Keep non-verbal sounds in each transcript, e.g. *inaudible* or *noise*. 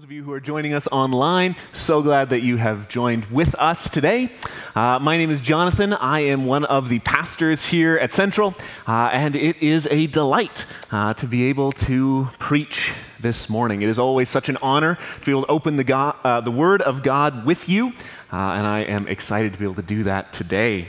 Those of you who are joining us online, so glad that you have joined with us today. Uh, my name is Jonathan. I am one of the pastors here at Central, uh, and it is a delight uh, to be able to preach this morning. It is always such an honor to be able to open the, God, uh, the Word of God with you, uh, and I am excited to be able to do that today.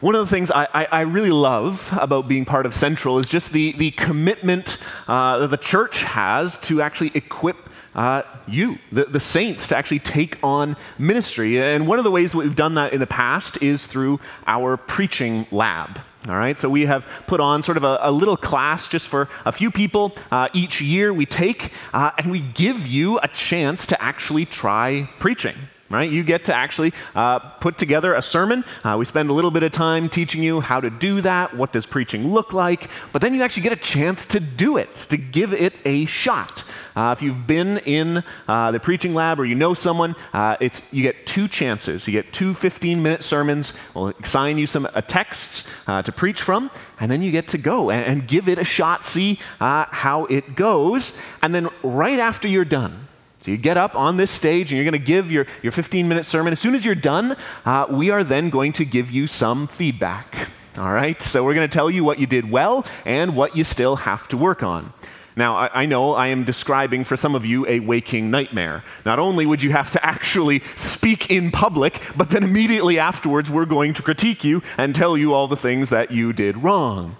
One of the things I, I, I, really love about being part of Central is just the, the commitment uh, that the church has to actually equip uh, you, the, the saints, to actually take on ministry. And one of the ways that we've done that in the past is through our preaching lab. All right, so we have put on sort of a, a little class just for a few people uh, each year we take, uh, and we give you a chance to actually try preaching right? You get to actually uh, put together a sermon. Uh, we spend a little bit of time teaching you how to do that. What does preaching look like? But then you actually get a chance to do it, to give it a shot. Uh, if you've been in uh, the preaching lab or you know someone, uh, it's, you get two chances. You get two 15 minute sermons. We'll assign you some uh, texts to preach from, and then you get to go and, and give it a shot, see how it goes. And then right after you're done, so you get up on this stage and you're going to give your, your 15 minute sermon. As soon as you're done, uh, we are then going to give you some feedback. All right? So we're going to tell you what you did well and what you still have to work on. Now, I, I, know I am describing for some of you a waking nightmare. Not only would you have to actually speak in public, but then immediately afterwards we're going to critique you and tell you all the things that you did wrong.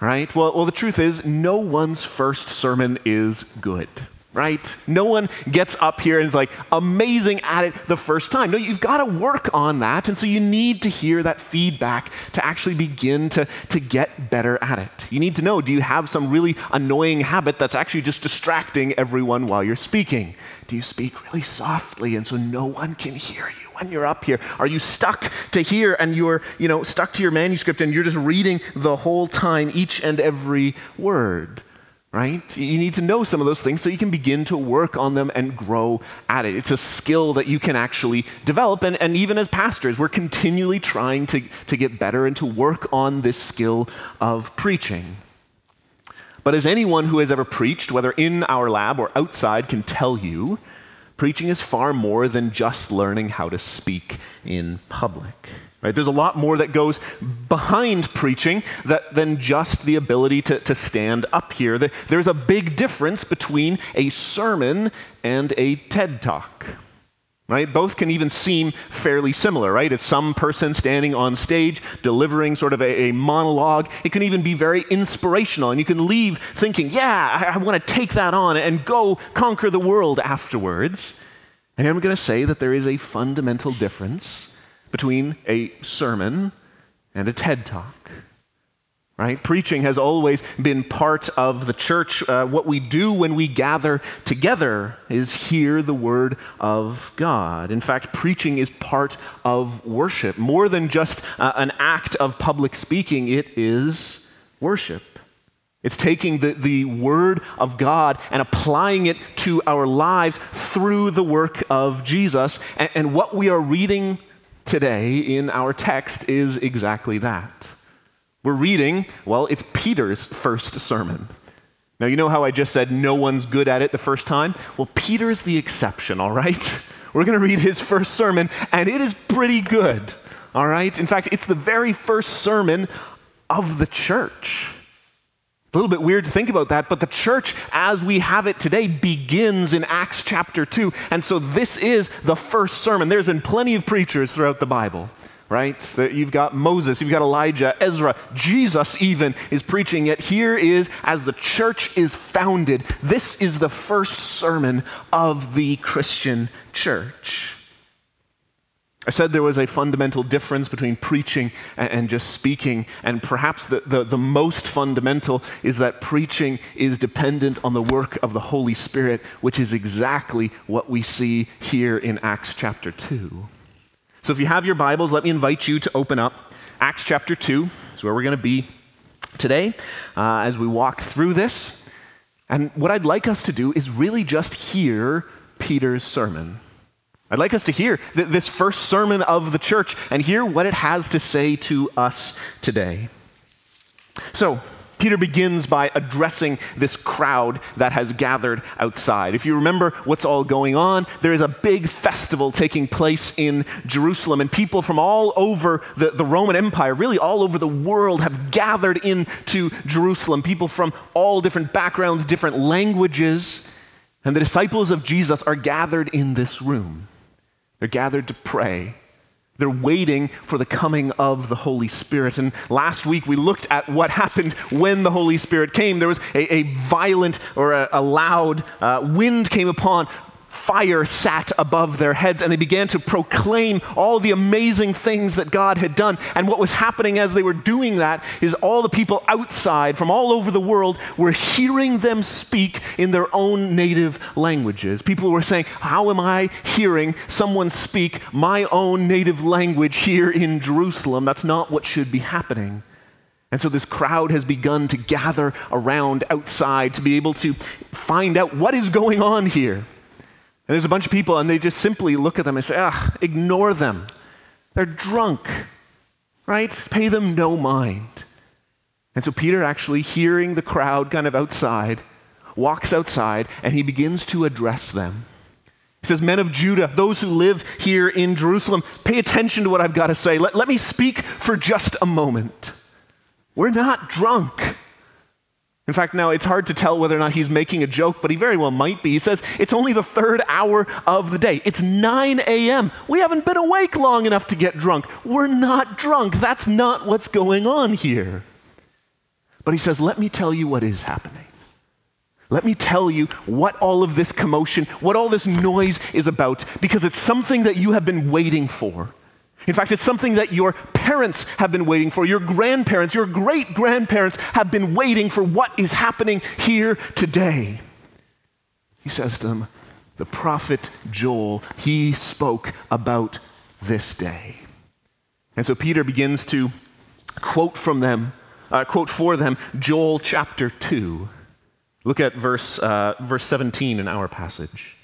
Right? Well, well the truth is, no one's first sermon is good right? No one gets up here and is like amazing at it the first time. No, you've got to work on that. And so you need to hear that feedback to actually begin to, to get better at it. You need to know do you have some really annoying habit that's actually just distracting everyone while you're speaking? Do you speak really softly and so no one can hear you? when you're up here? Are you stuck to here and you're, you know, stuck to your manuscript and you're just reading the whole time, each and every word? Right? You need to know some of those things so you can begin to work on them and grow at it. It's a skill that you can actually develop. And, and even as pastors, we're continually trying to, to get better and to work on this skill of preaching. But as anyone who has ever preached, whether in our lab or outside, can tell you, preaching is far more than just learning how to speak in public. Right? There's a lot more that goes behind preaching that, than just the ability to, to stand up here. There's a big difference between a sermon and a TED talk. Right? Both can even seem fairly similar, right? It's some person standing on stage delivering sort of a, a monologue. It can even be very inspirational, and you can leave thinking, yeah, I, I want to take that on and go conquer the world afterwards. And I'm going to say that there is a fundamental difference between a sermon and a TED talk. Right? Preaching has always been part of the church. Uh, what we do when we gather together is hear the word of God. In fact, preaching is part of worship. More than just uh, an act of public speaking, it is worship. It's taking the, the Word of God and applying it to our lives through the work of Jesus. And, and what we are reading today in our text is exactly that. We're reading, well, it's Peter's first sermon. Now, you know how I just said no one's good at it the first time? Well, Peter's the exception, all right? *laughs* We're going to read his first sermon, and it is pretty good, all right? In fact, it's the very first sermon of the church. A little bit weird to think about that, but the church as we have it today begins in Acts chapter 2. And so this is the first sermon. There's been plenty of preachers throughout the Bible, right? You've got Moses, you've got Elijah, Ezra, Jesus even is preaching. Yet here is, as the church is founded, this is the first sermon of the Christian church. I said there was a fundamental difference between preaching and, just speaking, and perhaps the, the, the, most fundamental is that preaching is dependent on the work of the Holy Spirit, which is exactly what we see here in Acts chapter 2. So if you have your Bibles, let me invite you to open up Acts chapter 2. Is where we're going to be today uh, as we walk through this. And what I'd like us to do is really just hear Peter's sermon. I'd like us to hear th- this first sermon of the church and hear what it has to say to us today. So, Peter begins by addressing this crowd that has gathered outside. If you remember what's all going on, there is a big festival taking place in Jerusalem, and people from all over the, the Roman Empire, really all over the world, have gathered into Jerusalem. People from all different backgrounds, different languages, and the disciples of Jesus are gathered in this room. They're gathered to pray they're waiting for the coming of the Holy Spirit. And last week we looked at what happened when the Holy Spirit came. There was a, a violent or a, a loud uh, wind came upon fire sat above their heads and they began to proclaim all the amazing things that God had done. And what was happening as they were doing that is all the people outside from all over the world were hearing them speak in their own native languages. People were saying, How am I hearing someone speak my own native language here in Jerusalem? That's not what should be happening. And so this crowd has begun to gather around outside to be able to find out what is going on here. And there's a bunch of people, and they just simply look at them and say, ah, ignore them. They're drunk, right? Pay them no mind. And so Peter, actually hearing the crowd kind of outside, walks outside and he begins to address them. He says, Men of Judah, those who live here in Jerusalem, pay attention to what I've got to say. Let, let me speak for just a moment. We're not drunk. In fact, now it's hard to tell whether or not he's making a joke, but he very well might be. He says, It's only the third hour of the day. It's 9 a.m. We haven't been awake long enough to get drunk. We're not drunk. That's not what's going on here. But he says, Let me tell you what is happening. Let me tell you what all of this commotion, what all this noise is about, because it's something that you have been waiting for. In fact, it's something that your parents have been waiting for, your grandparents, your great grandparents have been waiting for what is happening here today. He says to them, the prophet Joel, he spoke about this day. And so Peter begins to quote from them, uh, quote for them, Joel chapter 2. Look at verse, uh, verse 17 in our passage.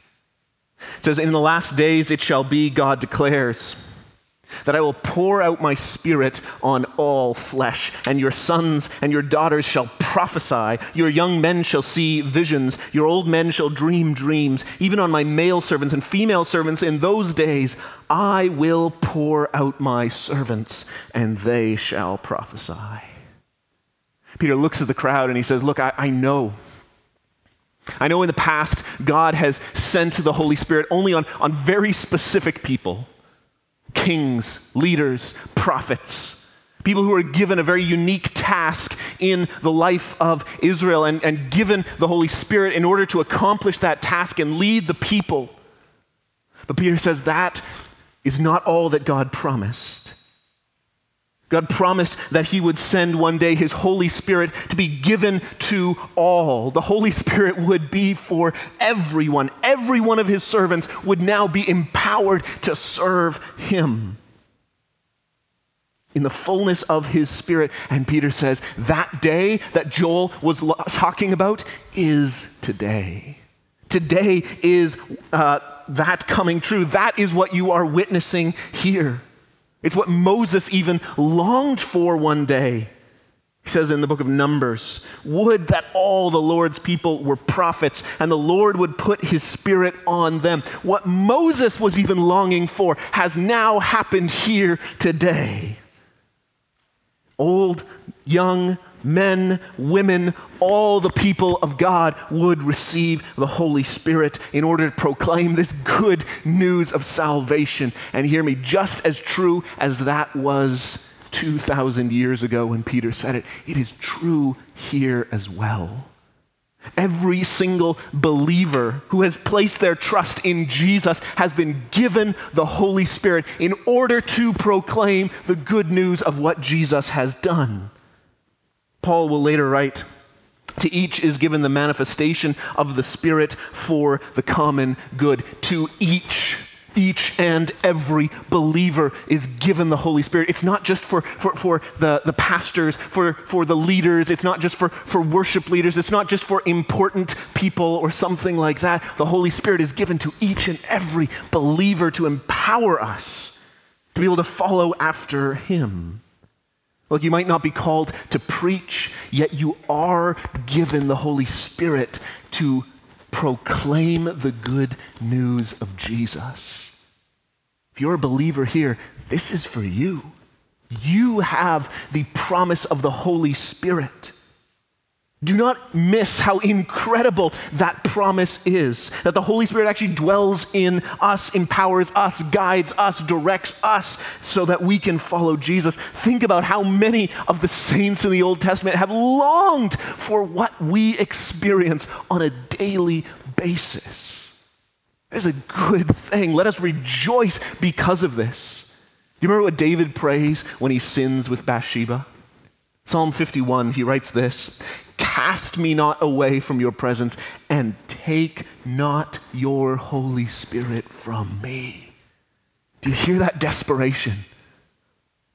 It says, In the last days it shall be, God declares, that I will pour out my spirit on all flesh, and your sons and your daughters shall prophesy, your young men shall see visions, your old men shall dream dreams. Even on my male servants and female servants in those days, I will pour out my servants, and they shall prophesy. Peter looks at the crowd and he says, Look, I, I know. I know in the past God has sent the Holy Spirit only on, on very specific people kings, leaders, prophets, people who are given a very unique task in the life of Israel and, and given the Holy Spirit in order to accomplish that task and lead the people. But Peter says that is not all that God promised. God promised that He would send one day His Holy Spirit to be given to all. The Holy Spirit would be for everyone. Every one of His servants would now be empowered to serve Him in the fullness of His Spirit. And Peter says, that day that Joel was talking about is today. Today is uh, that coming true. That is what you are witnessing here. It's what Moses even longed for one day. He says in the book of Numbers, Would that all the Lord's people were prophets and the Lord would put his spirit on them. What Moses was even longing for has now happened here today. Old, young, men, women, all the people of God would receive the Holy Spirit in order to proclaim this good news of salvation. And hear me, just as true as that was 2,000 years ago when Peter said it, it is true here as well. Every single believer who has placed their trust in Jesus has been given the Holy Spirit in order to proclaim the good news of what Jesus has done. Paul will later write, to each is given the manifestation of the Spirit for the common good. To each, each and every believer is given the Holy Spirit. It's not just for, for, for the, the pastors, for, for the leaders, it's not just for, for worship leaders, it's not just for important people or something like that. The Holy Spirit is given to each and every believer to empower us to be able to follow after Him. Look, you might not be called to preach, yet you are given the Holy Spirit to proclaim the good news of Jesus. If you're a believer here, this is for you. You have the promise of the Holy Spirit. Do not miss how incredible that promise is that the Holy Spirit actually dwells in us, empowers us, guides us, directs us so that we can follow Jesus. Think about how many of the saints in the Old Testament have longed for what we experience on a daily basis. It is a good thing. Let us rejoice because of this. Do you remember what David prays when he sins with Bathsheba? Psalm 51, he writes this Cast me not away from your presence, and take not your Holy Spirit from me. Do you hear that desperation?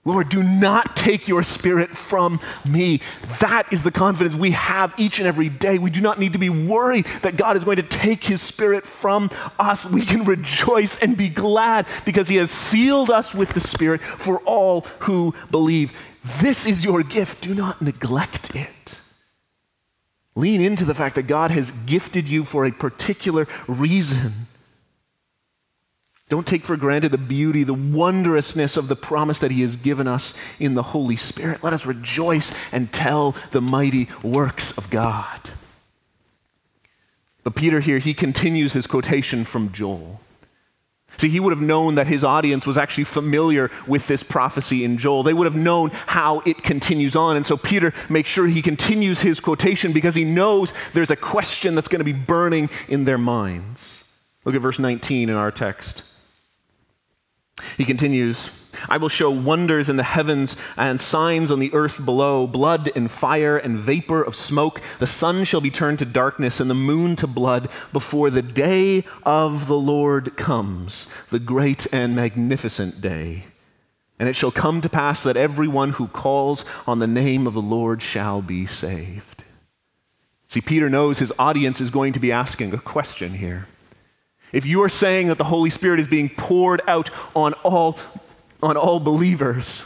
Lord, do not take your spirit from me. That is the confidence we have each and every day. We do not need to be worried that God is going to take his spirit from us. We can rejoice and be glad because he has sealed us with the spirit for all who believe. This is your gift. Do not neglect it. Lean into the fact that God has gifted you for a particular reason. Don't take for granted the beauty, the wondrousness of the promise that He has given us in the Holy Spirit. Let us rejoice and tell the mighty works of God. But Peter here, he continues his quotation from Joel. See, he would have known that his audience was actually familiar with this prophecy in Joel. They would have known how it continues on. And so Peter makes sure he continues his quotation because he knows there's a question that's going to be burning in their minds. Look at verse 19 in our text. He continues, I will show wonders in the heavens and signs on the earth below blood and fire and vapor of smoke. The sun shall be turned to darkness and the moon to blood before the day of the Lord comes, the great and magnificent day. And it shall come to pass that everyone who calls on the name of the Lord shall be saved. See, Peter knows his audience is going to be asking a question here. If you are saying that the Holy Spirit is being poured out on all, on all believers,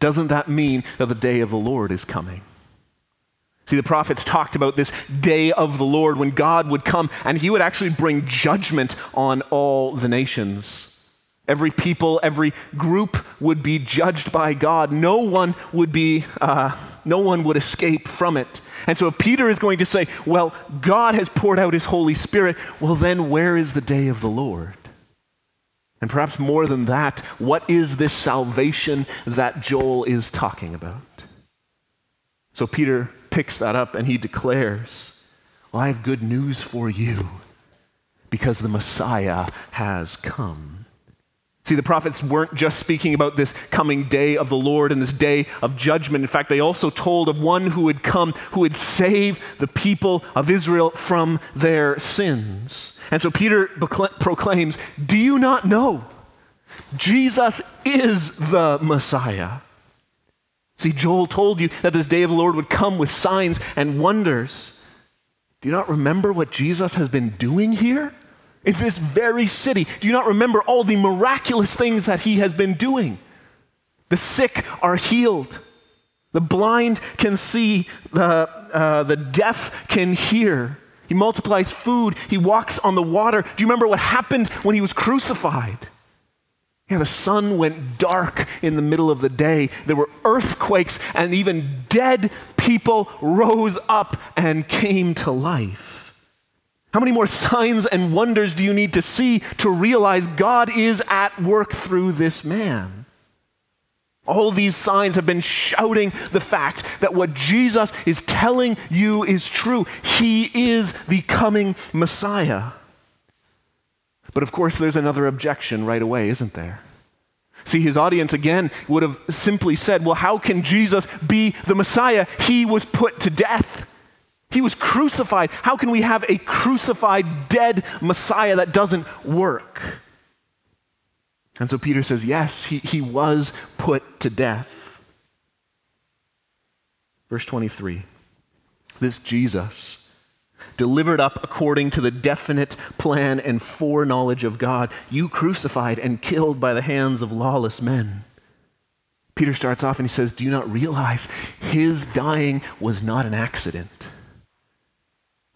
doesn't that mean that the day of the Lord is coming? See, the prophets talked about this day of the Lord when God would come and he would actually bring judgment on all the nations. Every people, every group would be judged by God. No one would be, uh, no one would escape from it. And so if Peter is going to say, well, God has poured out his Holy Spirit, well, then where is the day of the Lord? And perhaps more than that, what is this salvation that Joel is talking about? So Peter picks that up and he declares, well, I have good news for you because the Messiah has come. See, the prophets weren't just speaking about this coming day of the Lord and this day of judgment. In fact, they also told of one who would come, who would save the people of Israel from their sins. And so Peter proclaims Do you not know? Jesus is the Messiah. See, Joel told you that this day of the Lord would come with signs and wonders. Do you not remember what Jesus has been doing here? in this very city. Do you not remember all the miraculous things that he has been doing? The sick are healed, the blind can see, the, uh, the deaf can hear. He multiplies food, he walks on the water. Do you remember what happened when he was crucified? Yeah, the sun went dark in the middle of the day. There were earthquakes, and even dead people rose up and came to life. How many more signs and wonders do you need to see to realize God is at work through this man? All these signs have been shouting the fact that what Jesus is telling you is true. He is the coming Messiah. But of course, there's another objection right away, isn't there? See, his audience again would have simply said, Well, how can Jesus be the Messiah? He was put to death. He was crucified. How can we have a crucified, dead Messiah that doesn't work? And so Peter says, yes, he, he was put to death. Verse 23 this Jesus, delivered up according to the definite plan and foreknowledge of God, you crucified and killed by the hands of lawless men. Peter starts off and he says, Do you not realize his dying was not an accident?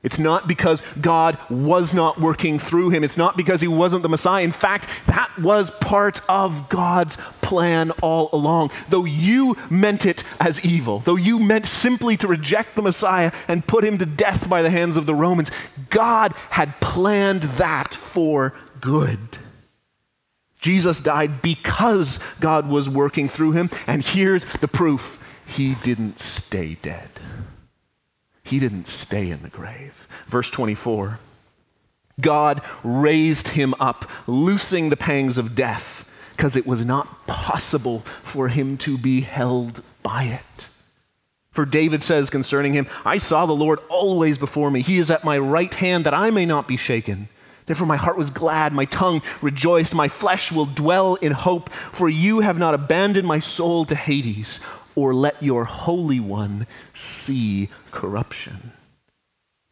It's not because God was not working through him. It's not because he wasn't the Messiah. In fact, that was part of God's plan all along. Though you meant it as evil, though you meant simply to reject the Messiah and put him to death by the hands of the Romans, God had planned that for good. Jesus died because God was working through him, and here's the proof he didn't stay dead. He didn't stay in the grave. Verse 24 God raised him up, loosing the pangs of death, because it was not possible for him to be held by it. For David says concerning him, I saw the Lord always before me. He is at my right hand that I may not be shaken. Therefore, my heart was glad, my tongue rejoiced, my flesh will dwell in hope, for you have not abandoned my soul to Hades or let your Holy One see corruption.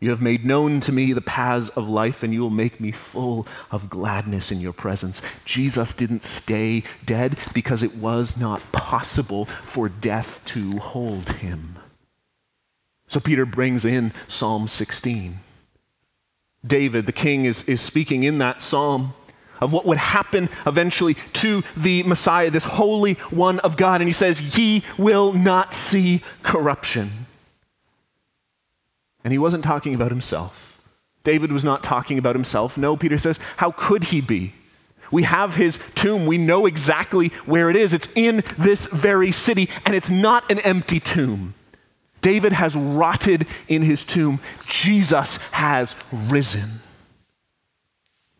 You have made known to me the paths of life, and you will make me full of gladness in your presence. Jesus didn't stay dead because it was not possible for death to hold him. So Peter brings in Psalm 16. David, the king, is, is speaking in that psalm of what would happen eventually to the Messiah, this Holy One of God. And he says, He will not see corruption. And he wasn't talking about himself. David was not talking about himself. No, Peter says, How could he be? We have his tomb. We know exactly where it is. It's in this very city, and it's not an empty tomb. David has rotted in his tomb. Jesus has risen.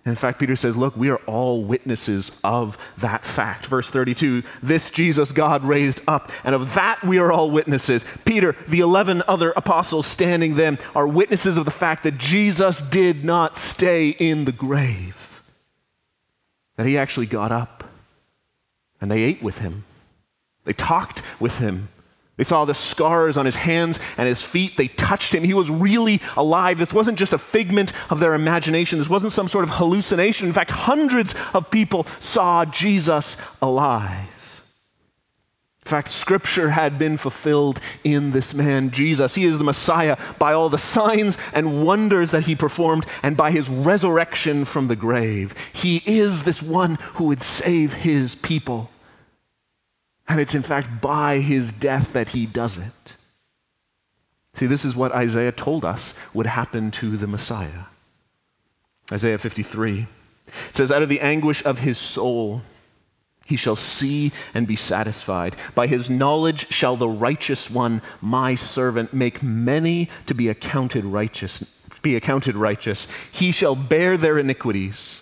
In fact, Peter says, Look, we are all witnesses of that fact. Verse 32 This Jesus God raised up, and of that we are all witnesses. Peter, the 11 other apostles standing them, are witnesses of the fact that Jesus did not stay in the grave, that he actually got up, and they ate with him, they talked with him, they saw the scars on his hands and his feet. They touched him. He was really alive. This wasn't just a figment of their imagination. This wasn't some sort of hallucination. In fact, hundreds of people saw Jesus alive. In fact, scripture had been fulfilled in this man, Jesus. He is the Messiah by all the signs and wonders that he performed and by his resurrection from the grave. He is this one who would save his people. And it's in fact by his death that he does it. See, this is what Isaiah told us would happen to the Messiah. Isaiah 53. It says, Out of the anguish of his soul, he shall see and be satisfied. By his knowledge shall the righteous one, my servant, make many to be accounted righteous. Be accounted righteous. He shall bear their iniquities.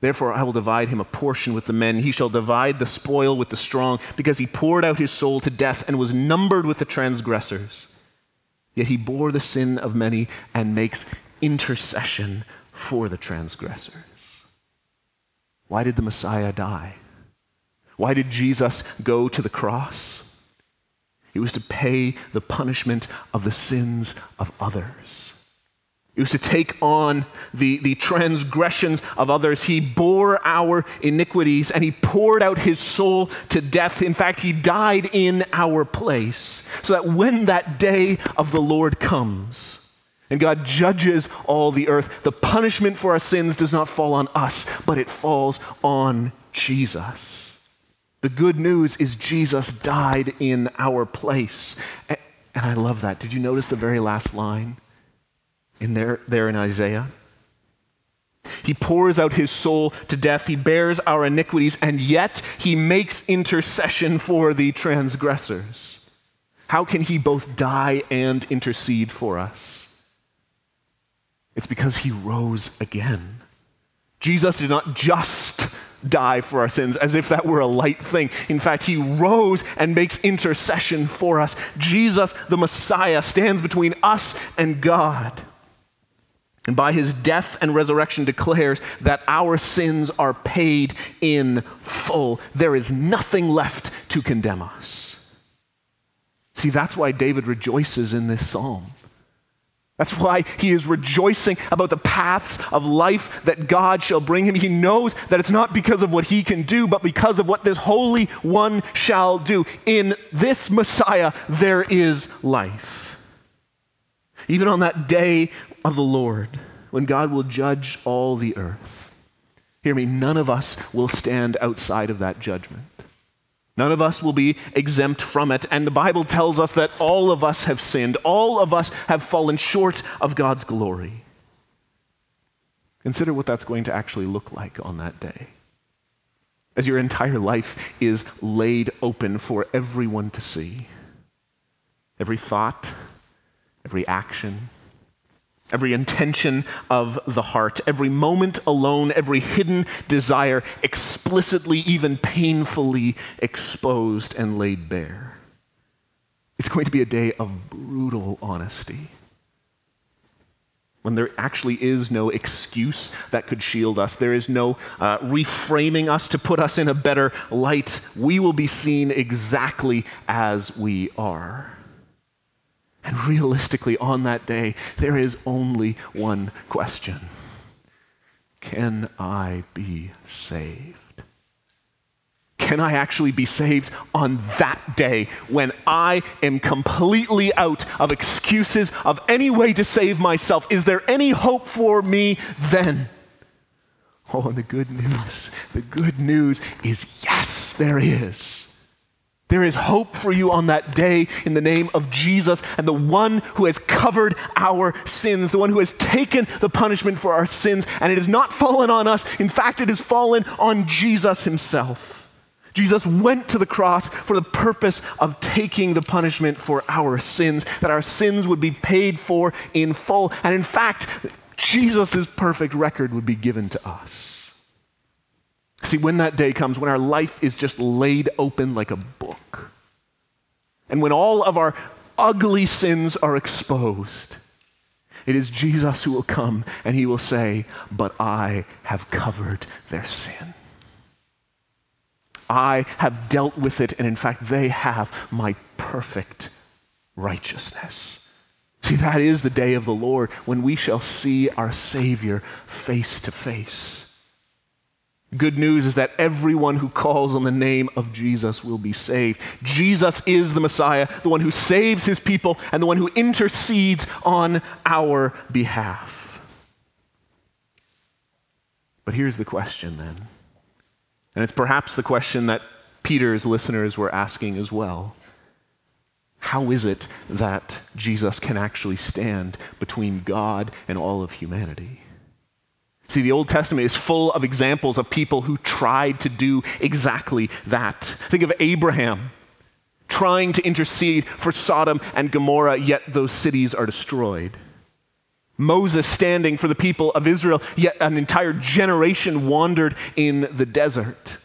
Therefore, I will divide him a portion with the men. He shall divide the spoil with the strong, because he poured out his soul to death and was numbered with the transgressors. Yet he bore the sin of many and makes intercession for the transgressors. Why did the Messiah die? Why did Jesus go to the cross? It was to pay the punishment of the sins of others. He was to take on the, the transgressions of others. He bore our iniquities and he poured out his soul to death. In fact, he died in our place so that when that day of the Lord comes and God judges all the earth, the punishment for our sins does not fall on us, but it falls on Jesus. The good news is Jesus died in our place. And I love that. Did you notice the very last line? In there, there in Isaiah. He pours out his soul to death. He bears our iniquities, and yet he makes intercession for the transgressors. How can he both die and intercede for us? It's because he rose again. Jesus did not just die for our sins as if that were a light thing. In fact, he rose and makes intercession for us. Jesus, the Messiah, stands between us and God and by his death and resurrection declares that our sins are paid in full. There is nothing left to condemn us. See, that's why David rejoices in this psalm. That's why he is rejoicing about the paths of life that God shall bring him. He knows that it's not because of what he can do, but because of what this Holy One shall do. In this Messiah, there is life. Even on that day of the Lord, when God will judge all the earth, hear me, none of us will stand outside of that judgment. None of us will be exempt from it. And the Bible tells us that all of us have sinned, all of us have fallen short of God's glory. Consider what that's going to actually look like on that day. As your entire life is laid open for everyone to see. Every thought, every action, every intention of the heart, every moment alone, every hidden desire explicitly, even painfully exposed and laid bare. It's going to be a day of brutal honesty. When there actually is no excuse that could shield us, there is no uh, reframing us to put us in a better light. We will be seen exactly as we are. And realistically, on that day, there is only one question Can I be saved? Can I actually be saved on that day when I am completely out of excuses of any way to save myself? Is there any hope for me then? Oh, and the good news, the good news is yes, there is. There is hope for you on that day in the name of Jesus and the one who has covered our sins, the one who has taken the punishment for our sins, and it has not fallen on us. In fact, it has fallen on Jesus himself. Jesus went to the cross for the purpose of taking the punishment for our sins, that our sins would be paid for in full. And in fact, Jesus' perfect record would be given to us. See, when that day comes, when our life is just laid open like a book, and when all of our ugly sins are exposed, it is Jesus who will come and he will say, But I have covered their sin. I have dealt with it, and in fact, they have my perfect righteousness. See, that is the day of the Lord when we shall see our Savior face to face. Good news is that everyone who calls on the name of Jesus will be saved. Jesus is the Messiah, the one who saves his people and the one who intercedes on our behalf. But here's the question then. And it's perhaps the question that Peter's listeners were asking as well. How is it that Jesus can actually stand between God and all of humanity? See, the Old Testament is full of examples of people who tried to do exactly that. Think of Abraham trying to intercede for Sodom and Gomorrah, yet those cities are destroyed. Moses standing for the people of Israel, yet an entire generation wandered in the desert.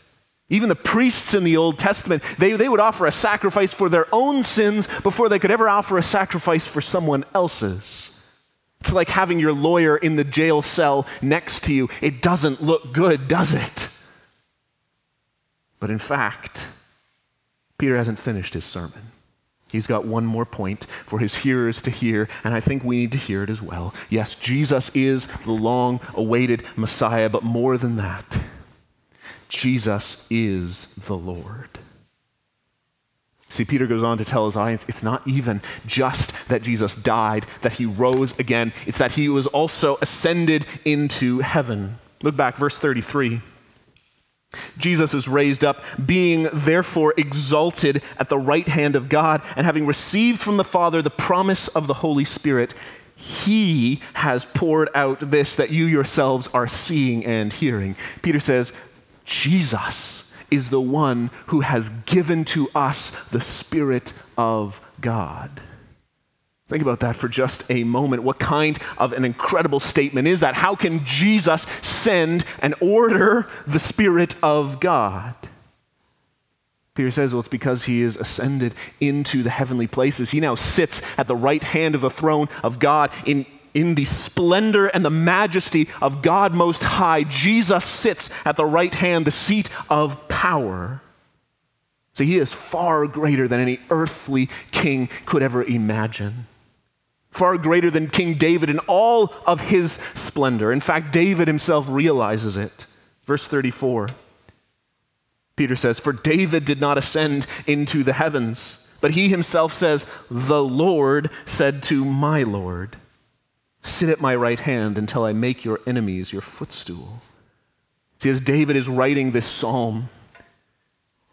Even the priests in the Old Testament, they, they would offer a sacrifice for their own sins before they could ever offer a sacrifice for someone else's. It's like having your lawyer in the jail cell next to you. It doesn't look good, does it? But in fact, Peter hasn't finished his sermon. He's got one more point for his hearers to hear, and I think we need to hear it as well. Yes, Jesus is the long awaited Messiah, but more than that, Jesus is the Lord. See, Peter goes on to tell his audience it's not even just that Jesus died, that he rose again, it's that he was also ascended into heaven. Look back, verse 33. Jesus is raised up, being therefore exalted at the right hand of God, and having received from the Father the promise of the Holy Spirit, he has poured out this that you yourselves are seeing and hearing. Peter says, Jesus is the one who has given to us the Spirit of God. Think about that for just a moment. What kind of an incredible statement is that? How can Jesus send and order the Spirit of God? Peter says, well, it's because he is ascended into the heavenly places. He now sits at the right hand of the throne of God in in the splendor and the majesty of God Most High, Jesus sits at the right hand, the seat of power. See, he is far greater than any earthly king could ever imagine. far greater than King David in all of his splendor. In fact, David himself realizes it. Verse 34. Peter says, For David did not ascend into the heavens, but he himself says, The Lord said to my Lord, Sit at my right hand until I make your enemies your footstool. See, as David is writing this psalm,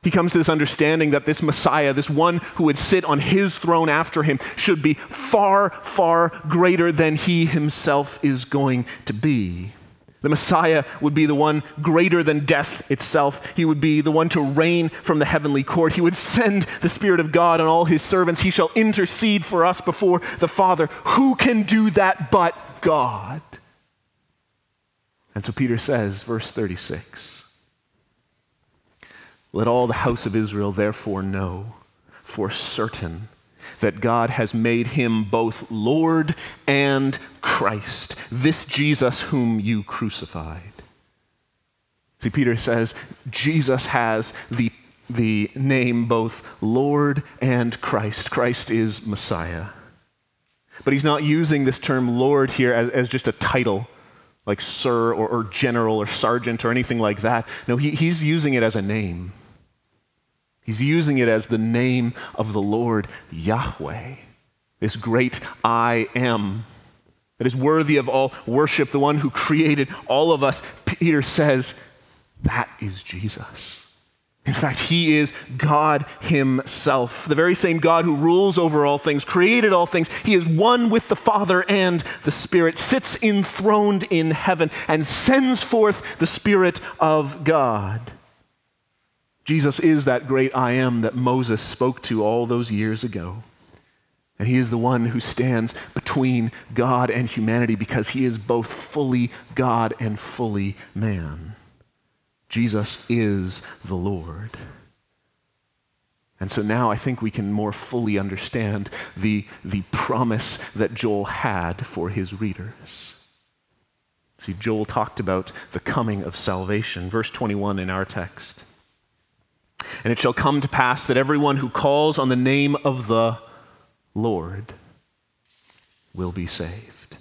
he comes to this understanding that this Messiah, this one who would sit on his throne after him, should be far, far greater than he himself is going to be. The Messiah would be the one greater than death itself. He would be the one to reign from the heavenly court. He would send the Spirit of God on all his servants. He shall intercede for us before the Father. Who can do that but God? And so Peter says, verse 36 Let all the house of Israel therefore know for certain that God has made him both Lord and Christ, this Jesus whom you crucified. See, Peter says Jesus has the, the name both Lord and Christ. Christ is Messiah. But he's not using this term Lord here as, as just a title, like sir or, or general or sergeant or anything like that. No, he, he's using it as a name. He's using it as the name of the Lord Yahweh, this great I am that is worthy of all worship, the one who created all of us. Peter says, that is Jesus. In fact, he is God himself, the very same God who rules over all things, created all things. He is one with the Father and the Spirit, sits enthroned in heaven, and sends forth the Spirit of God. Jesus is that great I am that Moses spoke to all those years ago. And he is the one who stands between God and humanity because he is both fully God and fully man. Jesus is the Lord. And so now I think we can more fully understand the, the promise that Joel had for his readers. See, Joel talked about the coming of salvation. Verse 21 in our text. And it shall come to pass that everyone who calls on the name of the Lord will be saved.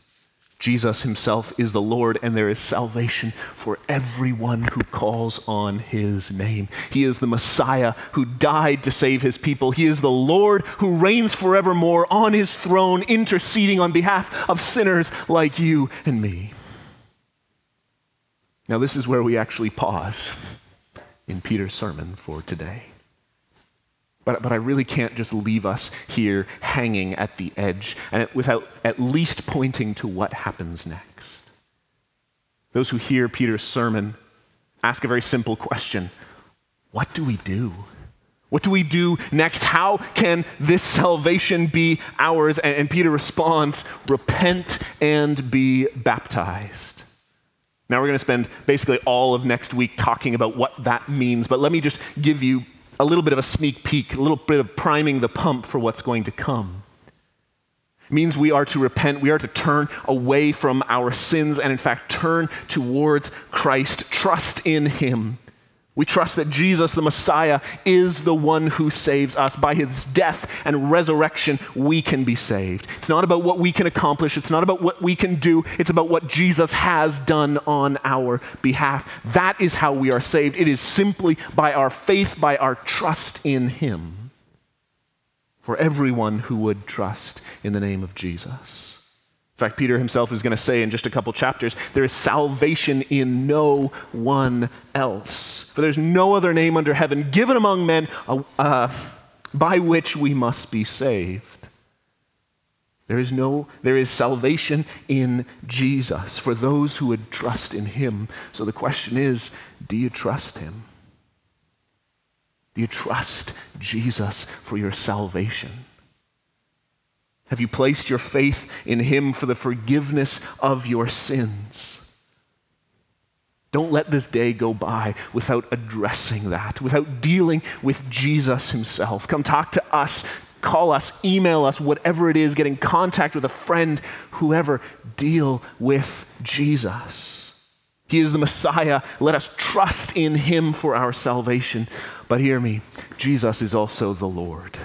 Jesus himself is the Lord, and there is salvation for everyone who calls on his name. He is the Messiah who died to save his people. He is the Lord who reigns forevermore on his throne, interceding on behalf of sinners like you and me. Now, this is where we actually pause in Peter's sermon for today. But, but I really can't just leave us here hanging at the edge and without at least pointing to what happens next. Those who hear Peter's sermon ask a very simple question What do we do? What do we do next? How can this salvation be ours? And, Peter responds Repent and be baptized. Now, we're going to spend basically all of next week talking about what that means, but let me just give you a little bit of a sneak peek, a little bit of priming the pump for what's going to come. It means we are to repent, we are to turn away from our sins, and in fact, turn towards Christ, trust in Him we trust that Jesus, the Messiah, is the one who saves us. By his death and resurrection, we can be saved. It's not about what we can accomplish, it's not about what we can do, it's about what Jesus has done on our behalf. That is how we are saved. It is simply by our faith, by our trust in him. For everyone who would trust in the name of Jesus fact, Peter himself is going to say in just a couple chapters there is salvation in no one else. For there's no other name under heaven given among men uh, uh, by which we must be saved. There is no, there is salvation in Jesus for those who would trust in him. So the question is, do you trust him? Do you trust Jesus for your salvation? Have you placed your faith in Him for the forgiveness of your sins? Don't let this day go by without addressing that, without dealing with Jesus Himself. Come talk to us, call us, email us, whatever it is, get in contact with a friend, whoever. Deal with Jesus. He is the Messiah. Let us trust in Him for our salvation. But hear me, Jesus is also the Lord.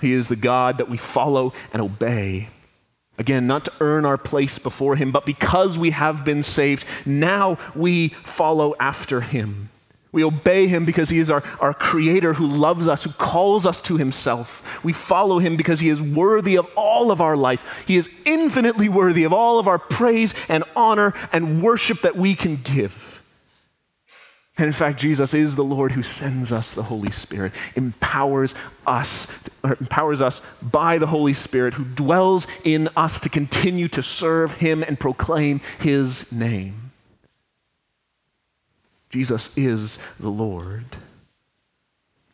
He is the God that we follow and obey. Again, not to earn our place before Him, but because we have been saved, now we follow after Him. We obey him because he is our, our creator who loves us, who calls us to himself. We follow him because he is worthy of all of our life. He is infinitely worthy of all of our praise and honor and worship that we can give. And in fact, Jesus is the Lord who sends us the Holy Spirit, empowers us, empowers us by the Holy Spirit who dwells in us to continue to serve him and proclaim his name. Jesus is the Lord.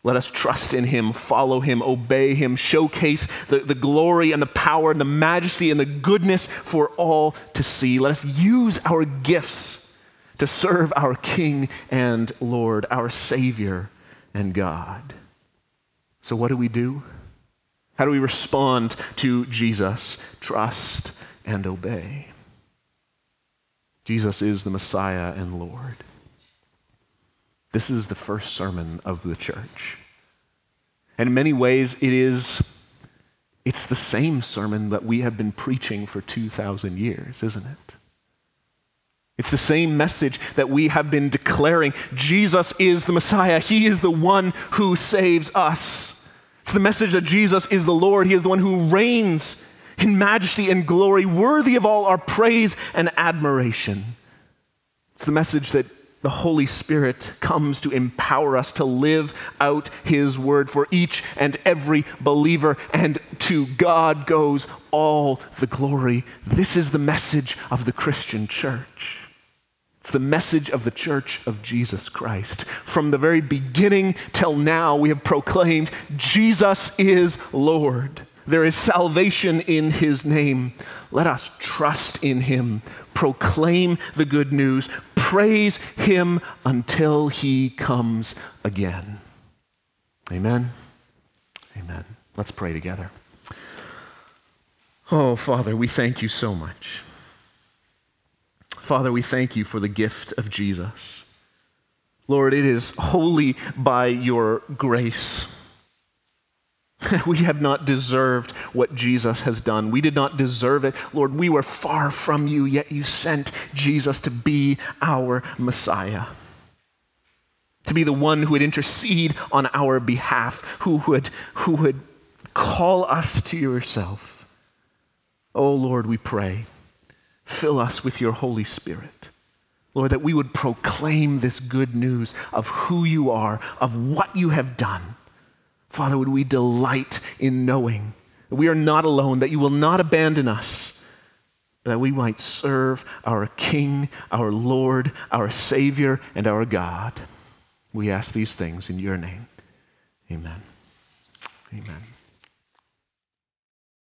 Let us trust in him, follow him, obey him, showcase the, the glory and the power and the majesty and the goodness for all to see. Let us use our gifts to serve our King and Lord, our Savior and God. So, what do we do? How do we respond to Jesus? Trust and obey. Jesus is the Messiah and Lord. This is the first sermon of the church. And in many ways, it is it's the same sermon that we have been preaching for 2,000 years, isn't it? It's the same message that we have been declaring. Jesus is the Messiah. He is the one who saves us. It's the message that Jesus is the Lord. He is the one who reigns in majesty and glory, worthy of all our praise and admiration. It's the message that the Holy Spirit comes to empower us to live out His word for each and every believer, and to God goes all the glory. This is the message of the Christian church. It's the message of the church of Jesus Christ. From the very beginning till now, we have proclaimed Jesus is Lord. There is salvation in his name. Let us trust in him, proclaim the good news, praise him until he comes again. Amen. Amen. Let's pray together. Oh, Father, we thank you so much. Father, we thank you for the gift of Jesus. Lord, it is wholly by your grace *laughs* we have not deserved what Jesus has done. We did not deserve it. Lord, we were far from you, yet you sent Jesus to be our Messiah. To be the one who would intercede on our behalf, who would, who would call us to yourself. Oh Lord, we pray, fill us with your Holy Spirit. Lord, that we would proclaim this good news of who you are, of what you have done Father, would we delight in knowing that we are not alone, that you will not abandon us, that we might serve our King, our Lord, our Savior, and our God. We ask these things in your name. Amen. Amen.